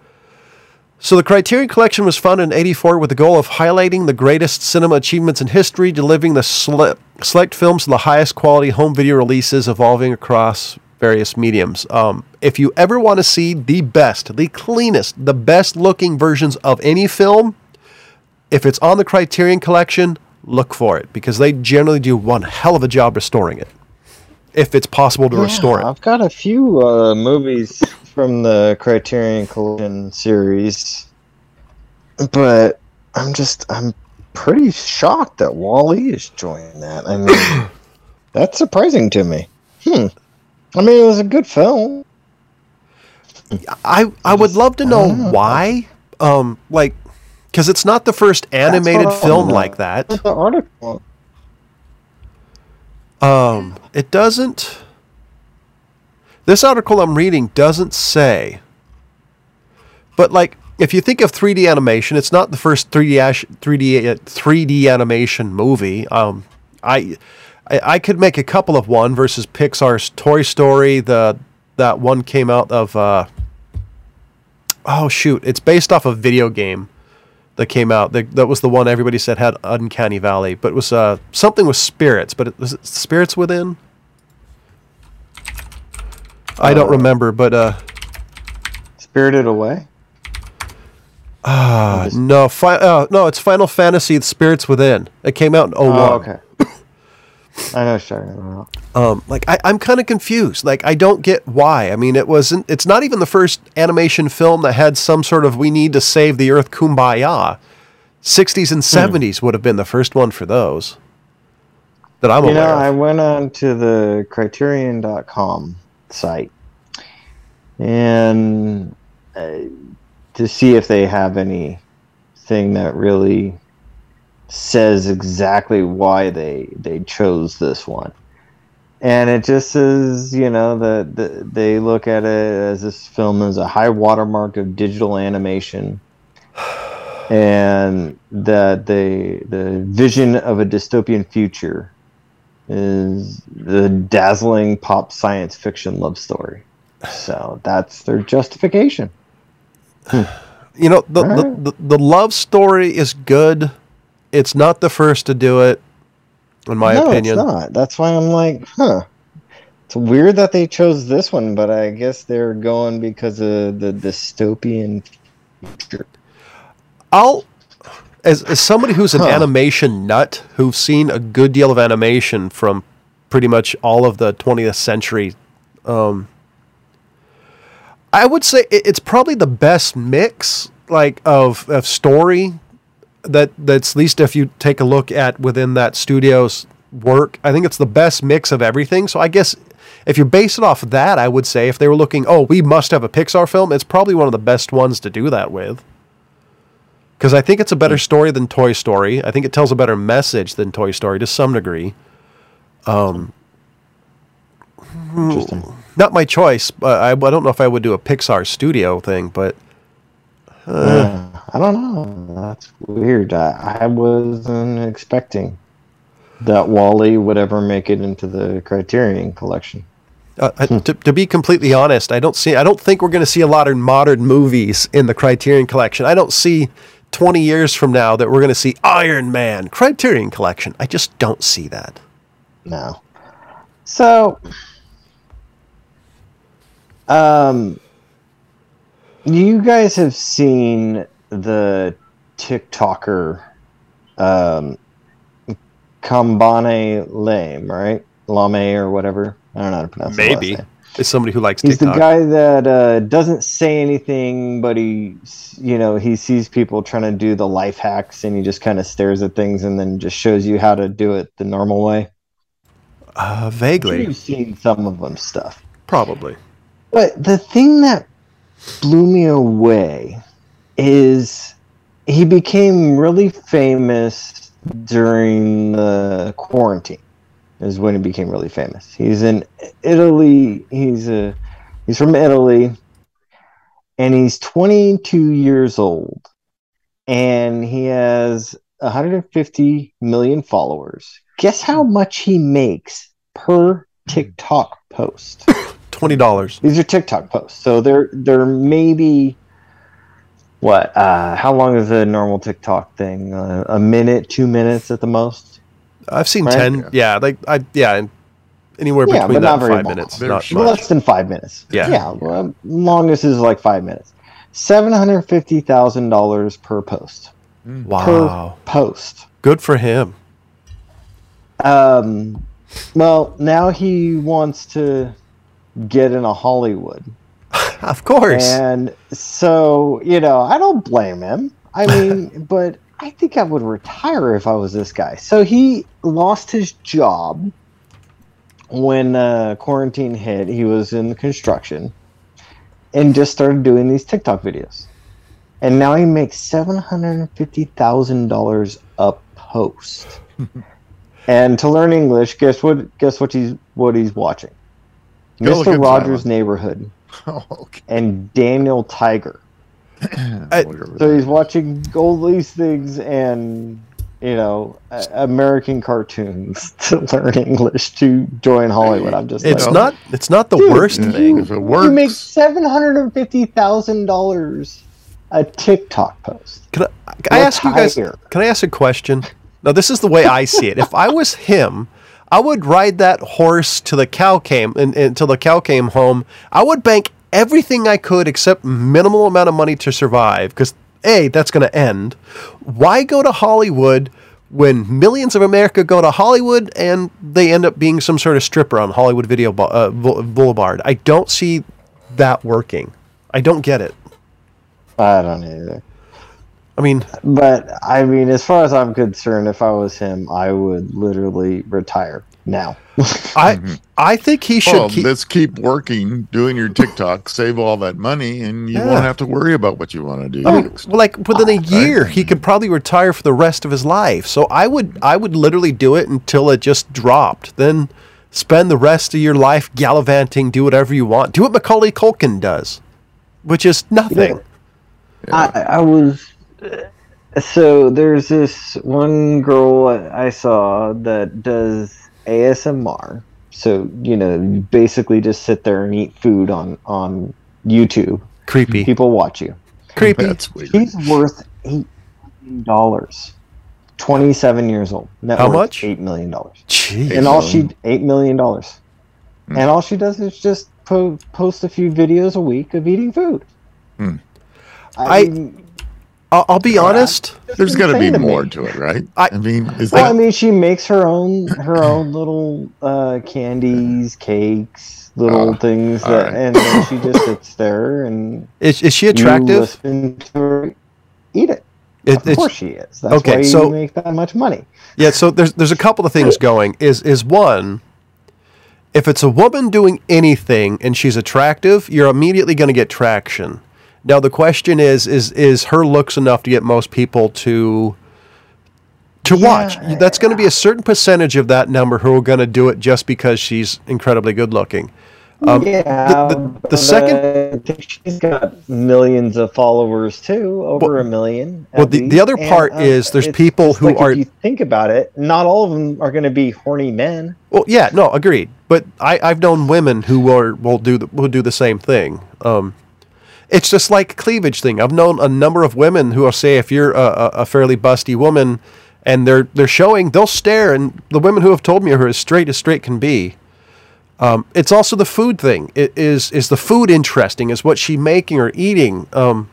So the Criterion Collection was founded in 84 with the goal of highlighting the greatest cinema achievements in history, delivering the sele- select films to the highest quality home video releases evolving across various mediums. Um, if you ever want to see the best, the cleanest, the best looking versions of any film, if it's on the Criterion Collection, look for it because they generally do one hell of a job restoring it. If it's possible to restore it. I've got a few uh, movies from the Criterion Collection series, but I'm just I'm pretty shocked that Wall-E is joining that. I mean, that's surprising to me. Hmm. I mean, it was a good film. I I would love to know why. Um, like, because it's not the first animated film know. like that. The article. Um, it doesn't. This article I'm reading doesn't say. But like, if you think of 3D animation, it's not the first 3D ash- 3D uh, 3D animation movie. Um, I, I I could make a couple of one versus Pixar's Toy Story. The that one came out of. Uh, oh shoot! It's based off a video game that came out. That, that was the one everybody said had Uncanny Valley, but it was uh, something with spirits. But it, was it Spirits Within? I don't remember, but uh, Spirited Away. uh no, fi- uh, no, it's Final Fantasy: The Spirits Within. It came out in 01. Oh, okay. I know what you're talking about. Um, like I, I'm kind of confused. Like I don't get why. I mean, it wasn't. It's not even the first animation film that had some sort of "we need to save the earth" kumbaya. 60s and 70s would have been the first one for those that I'm You aware know, of. I went on to the criterion.com site and uh, to see if they have anything that really says exactly why they they chose this one. And it just says, you know, that the, they look at it as this film is a high watermark of digital animation and that they the vision of a dystopian future is the dazzling pop science fiction love story. So that's their justification. you know the, the, the the love story is good. It's not the first to do it, in my no, opinion. it's not. That's why I'm like, huh. It's weird that they chose this one, but I guess they're going because of the dystopian future. I'll as as somebody who's an Huh. animation nut who's seen a good deal of animation from pretty much all of the 20th century um I would say it- it's probably the best mix like of of story that that's at least if you take a look at within that studio's work, I think it's the best mix of everything. So I guess if you base it off of that, I would say if they were looking, oh, we must have a Pixar film, it's probably one of the best ones to do that with. Because I think it's a better hmm. story than Toy Story. I think it tells a better message than Toy Story to some degree. Um, Interesting. Not my choice, but I, I don't know if I would do a Pixar studio thing, but Yeah, I don't know. That's weird. I, I wasn't expecting that Wall-E would ever make it into the Criterion collection. Uh, uh, to, to be completely honest, I don't see. I don't think we're going to see a lot of modern movies in the Criterion Collection. I don't see twenty years from now that we're going to see Iron Man Criterion Collection. I just don't see that. No. So, um, you guys have seen the TikToker, um, Khabane Lame, right? Lame or whatever. I don't know how to pronounce last Maybe it's somebody who likes He's TikTok. the guy that uh, doesn't say anything, but he, you know, he sees people trying to do the life hacks, and he just kind of stares at things, and then just shows you how to do it the normal way. uh, vaguely, You've seen some of them stuff, probably. but the thing that blew me away is he became really famous during the quarantine. Is when he became really famous. He's in Italy. He's a he's from Italy, and he's 22 years old, and he has 150 million followers. Guess how much he makes per hmm. TikTok post? Twenty dollars. These are TikTok posts, so they're they're maybe what? Uh, how long is a normal TikTok thing? Uh, a minute, two minutes at the most. I've seen Right? ten. Yeah, like I yeah, anywhere Yeah, between that not very five long. minutes. Not much. Less than five minutes. Yeah. yeah. Well, longest is like five minutes. Seven hundred fifty thousand dollars per post. Wow, Per post. good for him. Um, well, now he wants to get into Hollywood. Of course. And so, you know, I don't blame him. I mean, but I think I would retire if I was this guy. So he lost his job when uh, quarantine hit. He was in construction and just started doing these TikTok videos. And now he makes seven hundred and fifty thousand dollars a post. and to learn English, guess what? Guess what he's what he's watching? Go look Mr. Rogers' Silence. Neighborhood Oh, okay. and Daniel Tiger. I- So he's watching all these things and you know uh, American cartoons to learn English to join Hollywood. I'm just it's like, not. It's not the Dude, worst Yeah. thing. If it you make seven hundred and fifty thousand dollars a TikTok post. Can I, can I ask you guys? Retire. Can I ask a question? Now, this is the way I see it. If I was him, I would ride that horse to the cow came until the cow came home. I would bank everything I could except minimal amount of money to survive because a that's going to end. Why go to Hollywood when millions of America go to Hollywood and they end up being some sort of stripper on Hollywood Video uh, Boulevard? I don't see that working. I don't get it. I don't either. I mean, But I mean, as far as I'm concerned, if I was him, I would literally retire now. I mm-hmm. I think he should well, keep. let's keep working, doing your TikTok, save all that money, and you Yeah. won't have to worry about what you want to do. I mean, next. well, like within a year, he could probably retire for the rest of his life. So I would, I would literally do it until it just dropped. Then spend the rest of your life gallivanting, do whatever you want. Do what Macaulay Culkin does, which is nothing. I, I was so there's this one girl I saw that does ASMR. So you know, you basically just sit there and eat food on on YouTube. Creepy. People watch you. Creepy. That's weird. She's worth eight million dollars. Twenty-seven years old. Net How much? Eight million dollars. Jeez. And all she eight million dollars. Hmm. And all she does is just po- post a few videos a week of eating food. Hmm. I- mean, I'll, I'll be honest. There's got to be more me. to it, right? I- I, mean, is Well, I mean, she makes her own her own little uh, candies, cakes, little Oh, things that, right. and then she just sits there and Is, is she you attractive? listen to her eat it. It- of course she is. That's Okay, why so- you make that much money. Yeah, so there's there's a couple of things going. Is is one, if it's a woman doing anything and she's attractive, you're immediately going to get traction. Now the question is is is her looks enough to get most people to to watch? That's going to be a certain percentage of that number who are going to do it just because she's incredibly good looking. Um, yeah, the- the but, second- uh, she's got millions of followers too, over a million. well, the- the other And, part uh, is there's people who like, are- If you think about it, not all of them are going to be horny men. Well, yeah, no, agreed. But I, I've known women who are will do the, will do the same thing. Um, it's just like cleavage thing. I've known a number of women who will say if you're a, a, fairly busty woman and they're they're showing, they'll stare. And the women who have told me are as straight as straight can be. Um, it's also the food thing. It is is the food interesting? Is what she making or eating? Um,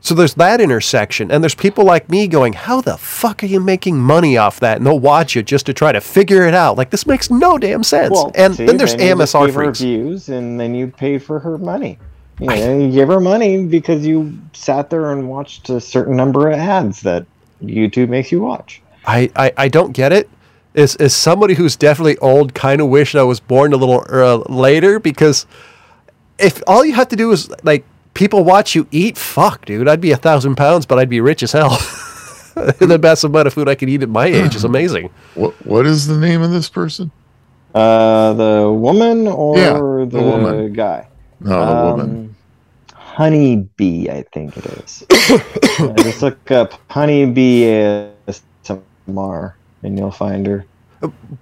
so there's that intersection, and there's people like me going, "How the fuck are you making money off that?" And they'll watch it just to try to figure it out. Like this makes no damn sense. and see, then there's you just AMSR her views, and then you paid for her money. You, know, you give her money because you sat there and watched a certain number of ads that YouTube makes you watch. I, I, I don't get it. As, as somebody who's definitely old, kind of wish I was born a little uh, later because if all you have to do is like people watch you eat, fuck, dude, I'd be a thousand pounds, but I'd be rich as hell. the best amount of food I could eat at my age is amazing. what? What is the name of this person? Uh, the woman or Yeah, the, the woman. guy? No, the woman. Hunnibee, I think it is. Just look up Hunnibee ASMR and you'll find her.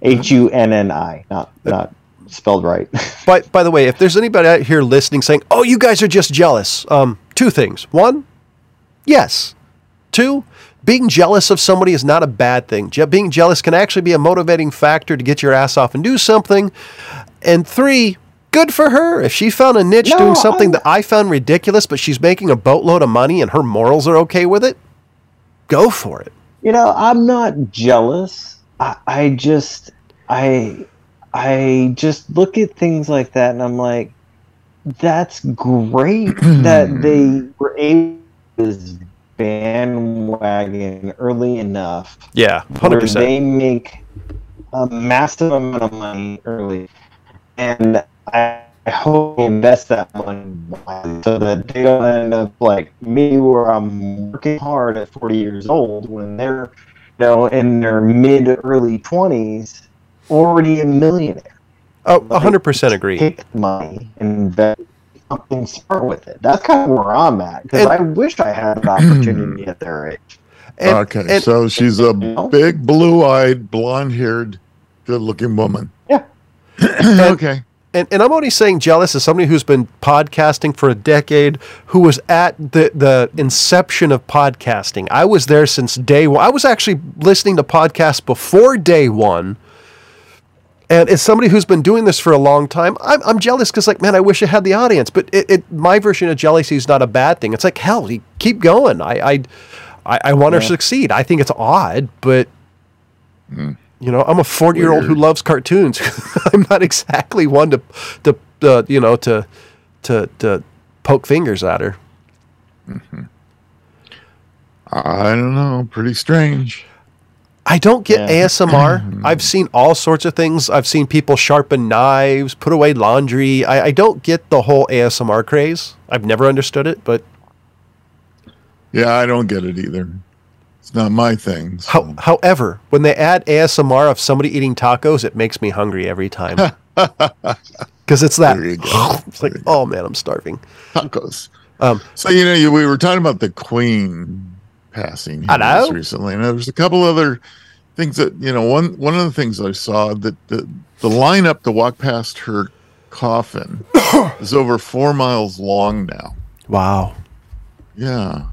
H U N N I, not not spelled right. by by the way, if there's anybody out here listening saying, "Oh, you guys are just jealous," um, two things. One, yes. Two, being jealous of somebody is not a bad thing. Je- being jealous can actually be a motivating factor to get your ass off and do something. And three, good for her. If she found a niche No, doing something I- that I found ridiculous, but she's making a boatload of money and her morals are okay with it, go for it. You know, I'm not jealous. I, I just I I just look at things like that and I'm like, that's great that they were able to bandwagon early enough Yeah, hundred percent. they make a massive amount of money early, and I, I hope they invest that money so that they don't end up like me, where I'm working hard at 40 years old when they're, you know, in their mid early 20s, already a millionaire. Oh, hundred percent agree. Take money and invest something smart with it. That's kind of where I'm at because I wish I had an opportunity at their age. And- okay, and- so she's a big, blue-eyed, blonde-haired, good-looking woman. Yeah. okay. And, and I'm only saying jealous as somebody who's been podcasting for a decade, who was at the, the inception of podcasting. I was there since day one. I was actually listening to podcasts before day one. And as somebody who's been doing this for a long time, I'm, I'm jealous because, like, man, I wish I had the audience. But it, it, my version of jealousy is not a bad thing. It's like, hell, keep going. I, I, I, I want to succeed. I think it's odd, but hmm. You know, I'm a 40 year old who loves cartoons. I'm not exactly one to, to, uh, you know, to, to, to poke fingers at her. I don't know. Pretty strange. I don't get Yeah. ASMR. I've seen all sorts of things. I've seen people sharpen knives, put away laundry. I, I don't get the whole ASMR craze. I've never understood it, but Yeah, I don't get it either. It's not my thing. so- how, however, when they add ASMR of somebody eating tacos, it makes me hungry every time. Because it's that. You go. It's like, oh man, I'm starving. tacos. Um, So you know, you, we were talking about the Queen passing I here just recently, and there's a couple other things that you know. One one of the things I saw that the the lineup to walk past her coffin is over four miles long now. Wow. Yeah,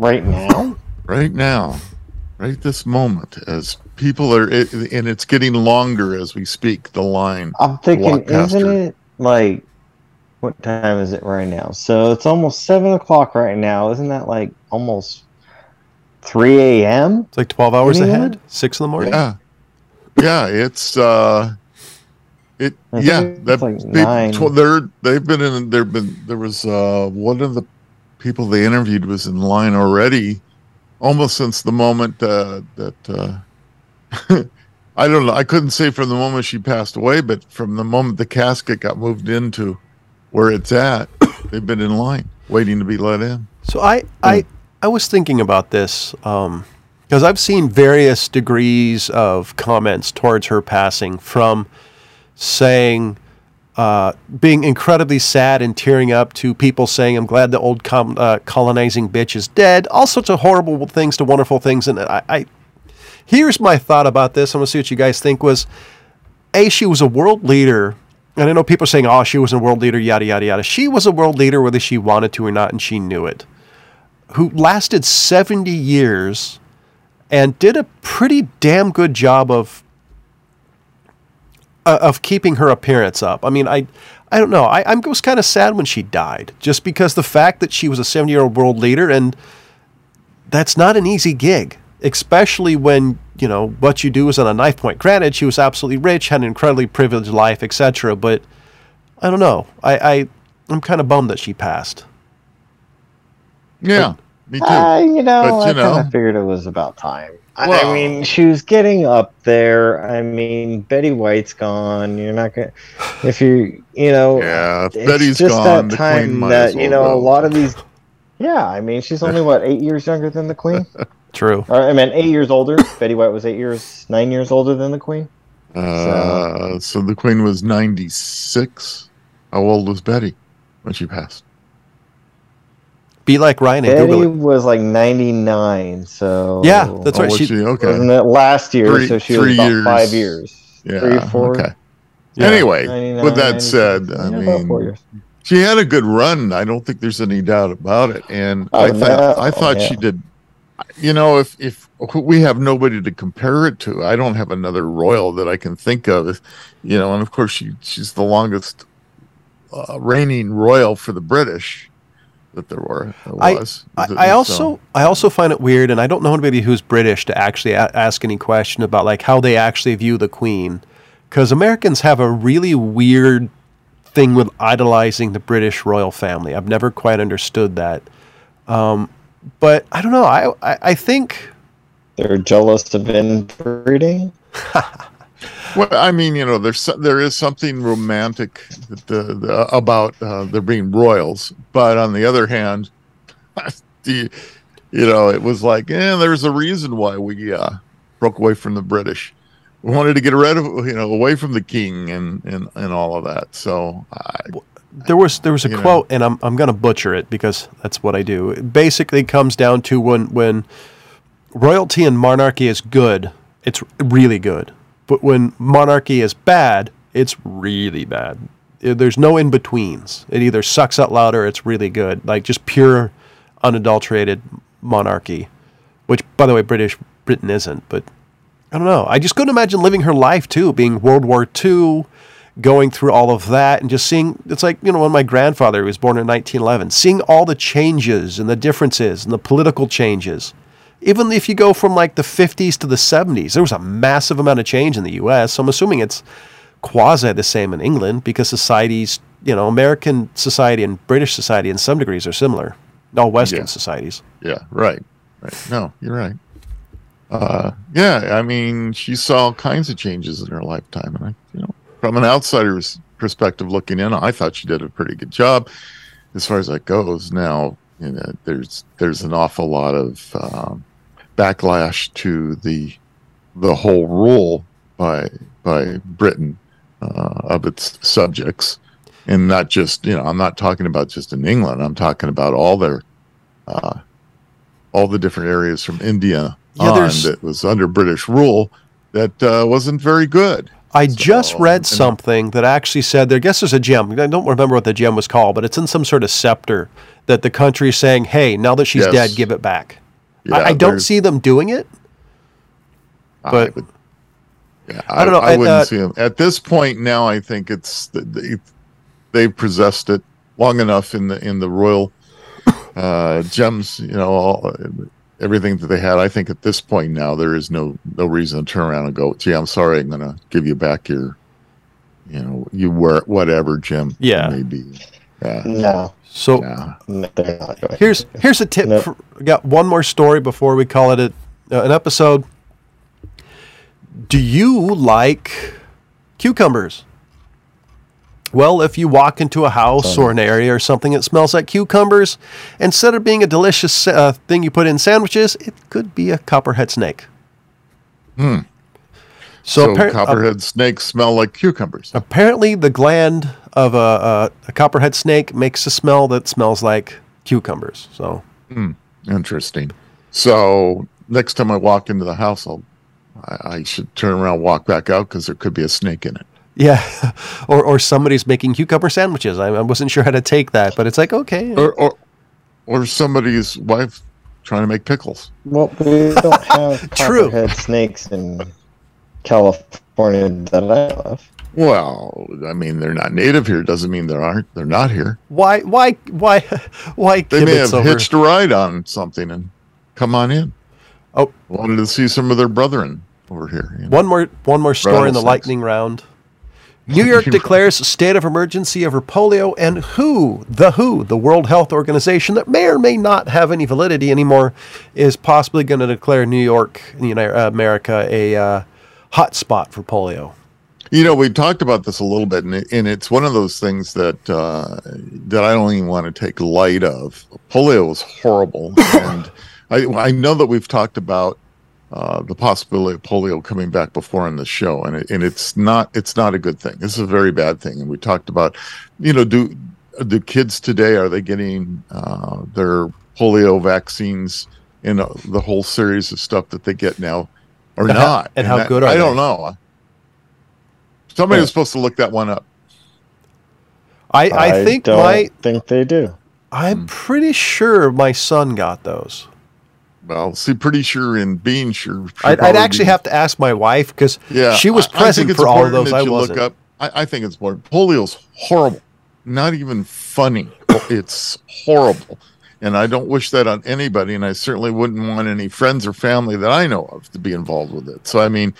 right now. Right now, right this moment, as people are, it, and it's getting longer as we speak. The line. I'm thinking, isn't it like what time is it right now? So it's almost seven o'clock right now. Isn't that like almost three a.m.? It's like 12 hours Anyone? ahead, 6 in the morning. Yeah, yeah. It's uh, it. I Yeah, it's that like they, nine. tw- they're they've been in. There've been there was uh one of the people they interviewed was in line already, almost since the moment uh, that. uh I don't know. I couldn't say from the moment she passed away, but from the moment the casket got moved into where it's at, they've been in line waiting to be let in. So I, I, I was thinking about this because I've seen various degrees of comments towards her passing, from saying uh, being incredibly sad and tearing up to people saying, "I'm glad the old com- uh, colonizing bitch is dead." All sorts of horrible things to wonderful things, and I, I here's my thought about this. I'm gonna see what you guys think. Was a she was a world leader and i know people are saying oh she was a world leader yada yada yada she was a world leader whether she wanted to or not and she knew it who lasted 70 years and did a pretty damn good job of uh, of keeping her appearance up i mean i i don't know i, I was kind of sad when she died just because the fact that she was a 70 year old world leader and that's not an easy gig, especially when you know what you do is on a knife point. Granted, she was absolutely rich, had an incredibly privileged life, etc. But I don't know. I, I I'm kind of bummed that she passed. Yeah, me too. Uh, you know, But, you I kind of figured it was about time. I- Well- I mean, she was getting up there. I mean, Betty White's gone. You're not gonna, if you, you know, yeah, if it's Betty's just gone. that The time queen might that as well you know go. a lot of these. Yeah, I mean, she's only what eight years younger than the queen. True. or I mean, eight years older. Betty White was eight years, nine years older than the queen. Uh, so the queen was 96. How old was Betty when she passed? Be like Ryan and Betty Google it. was like ninety nine. So Yeah, that's Oh, right. was She- she? Okay. Wasn't it last year? Three- so she three was about years. five years. Yeah. Three, four. Okay. Yeah. Anyway, with that said, I Yeah, about four mean, years. she had a good run. I don't think there's any doubt about it. And Oh, I thought no. I thought Yeah. she did. You know, if if we have nobody to compare it to, I don't have another royal that I can think of. You know, and of course she she's the longest uh, reigning royal for the British that there were. There I- was. I, So- I also I also find it weird, and I don't know anybody who's British to actually a- ask any question about like how they actually view the Queen, because Americans have a really weird thing with idolizing the British royal family. I've never quite understood that, um, but I don't know. I I, I think They're jealous of inbreeding. Well, I mean, you know, there's there is something romantic that the, the, about uh, there being royals, but on the other hand, the you know, it was like, yeah, there's a reason why we uh, broke away from the British. We wanted to get rid of, you know, away from the king and and, and all of that. So, I, there was there was a You know. quote, and I'm I'm gonna butcher it because that's what I do. It basically comes down to when when royalty and monarchy is good, it's really good, but when monarchy is bad, it's really bad. There's no in betweens. It either sucks out loud or it's really good, like just pure, unadulterated monarchy. Which, by the way, British Britain isn't. But I don't know. I just couldn't imagine living her life too, being World War II, going through all of that, and just seeing. It's like you know, when my grandfather was born in 1911, seeing all the changes and the differences and the political changes. Even if you go from like the 50s to the 70s, there was a massive amount of change in the U.S. So I'm assuming it's quasi the same in England because societies, you know, American society and British society in some degrees are similar. All Western Yeah. societies. yeah, right, right. No, you're right. Uh, yeah, I mean, she saw all kinds of changes in her lifetime, and I, you know, from an outsider's perspective looking in, I thought she did a pretty good job as far as that goes. Now, you know, there's there's an awful lot of um, backlash to the the whole rule by by Britain uh, of its subjects, and not just you know, I'm not talking about just in England. I'm talking about all their uh, all the different areas from India Yeah, on that was under British rule that uh, wasn't very good. I just read something that actually said there. I guess there's a gem. I don't remember what the gem was called, but it's in some sort of scepter that the country is saying, "Hey, now that she's Yes. dead, give it back." Yeah, I, I don't see them doing it. I but- would- yeah, I don't know, I, and, wouldn't uh, see them at this point. Now, I think it's they, they've possessed it long enough in the in the royal uh, gems. You know, all, everything that they had. I think at this point now there is no no reason to turn around and go, "Gee, I'm sorry, I'm going to give you back your, you know, you wear whatever, gem. Yeah. maybe. Yeah, No, So yeah. no, they're not going. here's here's a tip. Nope. For, got one more story before we call it a, uh, an episode. Do you like cucumbers? Well, if you walk into a house or an area or something that smells like cucumbers, instead of being a delicious uh, thing you put in sandwiches, it could be a copperhead snake. Hmm. So, So, appar- uh, copperhead snakes smell like cucumbers. apparently, the gland of a, a, a copperhead snake makes a smell that smells like cucumbers. So, hmm, Interesting. So next time I walk into the house, I'll I, I should turn around, walk back out because there could be a snake in it. Yeah, or or somebody's making cucumber sandwiches. I, I wasn't sure how to take that, but it's like okay, Or or, or somebody's wife trying to make pickles. Well, we don't have True. snakes in California that I know of. Well, I mean, they're not native here. Doesn't mean there aren't. They're not here. why why why why They may have over? hitched a ride on something and come on in. Oh. wanted to see some of their brethren over here. you know. One more one more story in the lightning round. New York declares a state of emergency over polio, and WHO, the WHO, the World Health Organization, that may or may not have any validity anymore, is possibly going to declare New York, America, a uh, hot spot for polio. You know, we talked about this a little bit, and, it, and it's one of those things that uh, that I don't even want to take light of. Polio is horrible, and I, I know that we've talked about uh, the possibility of polio coming back before in the show, and it, and it's not it's not a good thing. This is a very bad thing, and we talked about, you know, do do kids today are they getting uh, their polio vaccines and uh, the whole series of stuff that they get now, or And how- not? and how that- good are I they? don't know. Somebody Yeah. was supposed to look that one up. I, I, think don't my think they do. I'm hmm. pretty sure my son got those. Well, see, pretty sure in being sure. I'd, I'd actually be- have to ask my wife because Yeah, she was I- I present it's for all of important those. I wasn't. Look up. I, I think it's more. Polio's horrible. Not even funny. Oh, it's horrible, and I don't wish that on anybody. And I certainly wouldn't want any friends or family that I know of to be involved with it. So, I mean,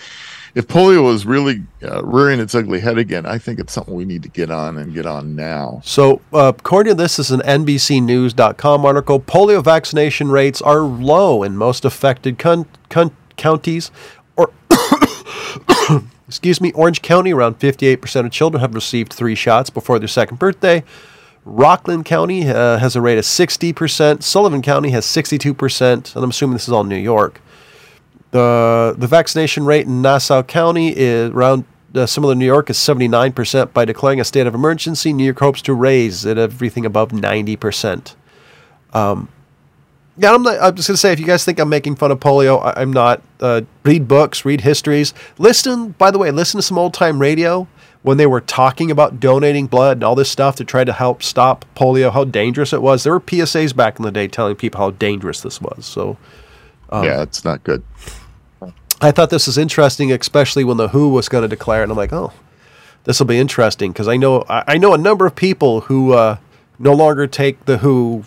if polio is really uh, rearing its ugly head again, I think it's something we need to get on and get on now. So, uh, according to this, is an NBCNews.com article. Polio vaccination rates are low in most affected con- con- counties. Or, excuse me, Orange County, around 58% of children have received three shots before their second birthday. Rockland County uh, has a rate of 60%. Sullivan County has 62%. And I'm assuming this is all New York. The the vaccination rate in Nassau County is around uh, similar to New York is 79%. By declaring a state of emergency, New York hopes to raise it everything above 90%. Um, yeah, I'm, not, I'm just going to say, if you guys think I'm making fun of polio, I, I'm not. Uh, read books, read histories. Listen, by the way, listen to some old time radio when they were talking about donating blood and all this stuff to try to help stop polio, how dangerous it was. There were PSAs back in the day telling people how dangerous this was. So, Um, yeah, it's not good. I thought this was interesting, especially when the WHO was going to declare it. And I'm like, oh, this will be interesting because I know I, I know a number of people who uh, no longer take the WHO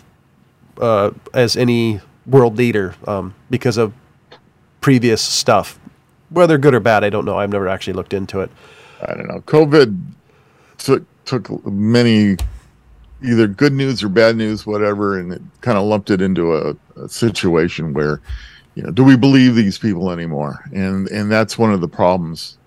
uh, as any world leader um, because of previous stuff. Whether good or bad, I don't know. I've never actually looked into it. I don't know. COVID took took many either good news or bad news, whatever, and it kind of lumped it into a, a situation where, you know, do we believe these people anymore? And and that's one of the problems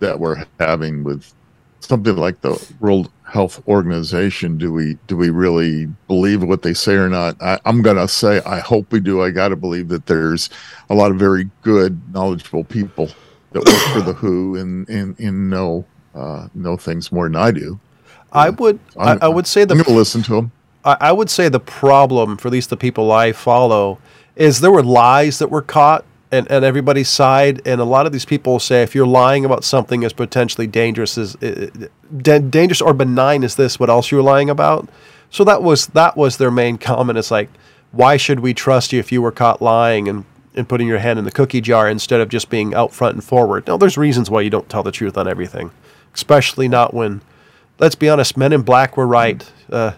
that we're having with something like the World Health Organization. Do we do we really believe what they say or not? I, I'm gonna say I hope we do. I got to believe that there's a lot of very good, knowledgeable people that work for the WHO and and, and know uh, know things more than I do. I would I, I'm- I would say I'm the going to listen to them. I, I would say the problem, for at least the people I follow, is there were lies that were caught and, and everybody's side. And a lot of these people say if you're lying about something as potentially dangerous as uh, da- dangerous or benign as this, what else you were lying about? So that was that was their main comment. It's like, why should we trust you if you were caught lying and, and putting your hand in the cookie jar instead of just being out front and forward? Now, there's reasons why you don't tell the truth on everything, especially not when, let's be honest, Men in Black were right. Uh,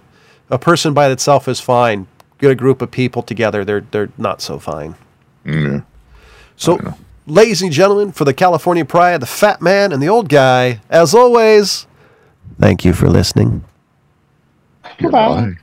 a person by itself is fine. Get a group of people together, they're they're not so fine. Yeah. So, ladies and gentlemen, for the California Pride, the fat man, and the old guy, as always, thank you for listening. Goodbye.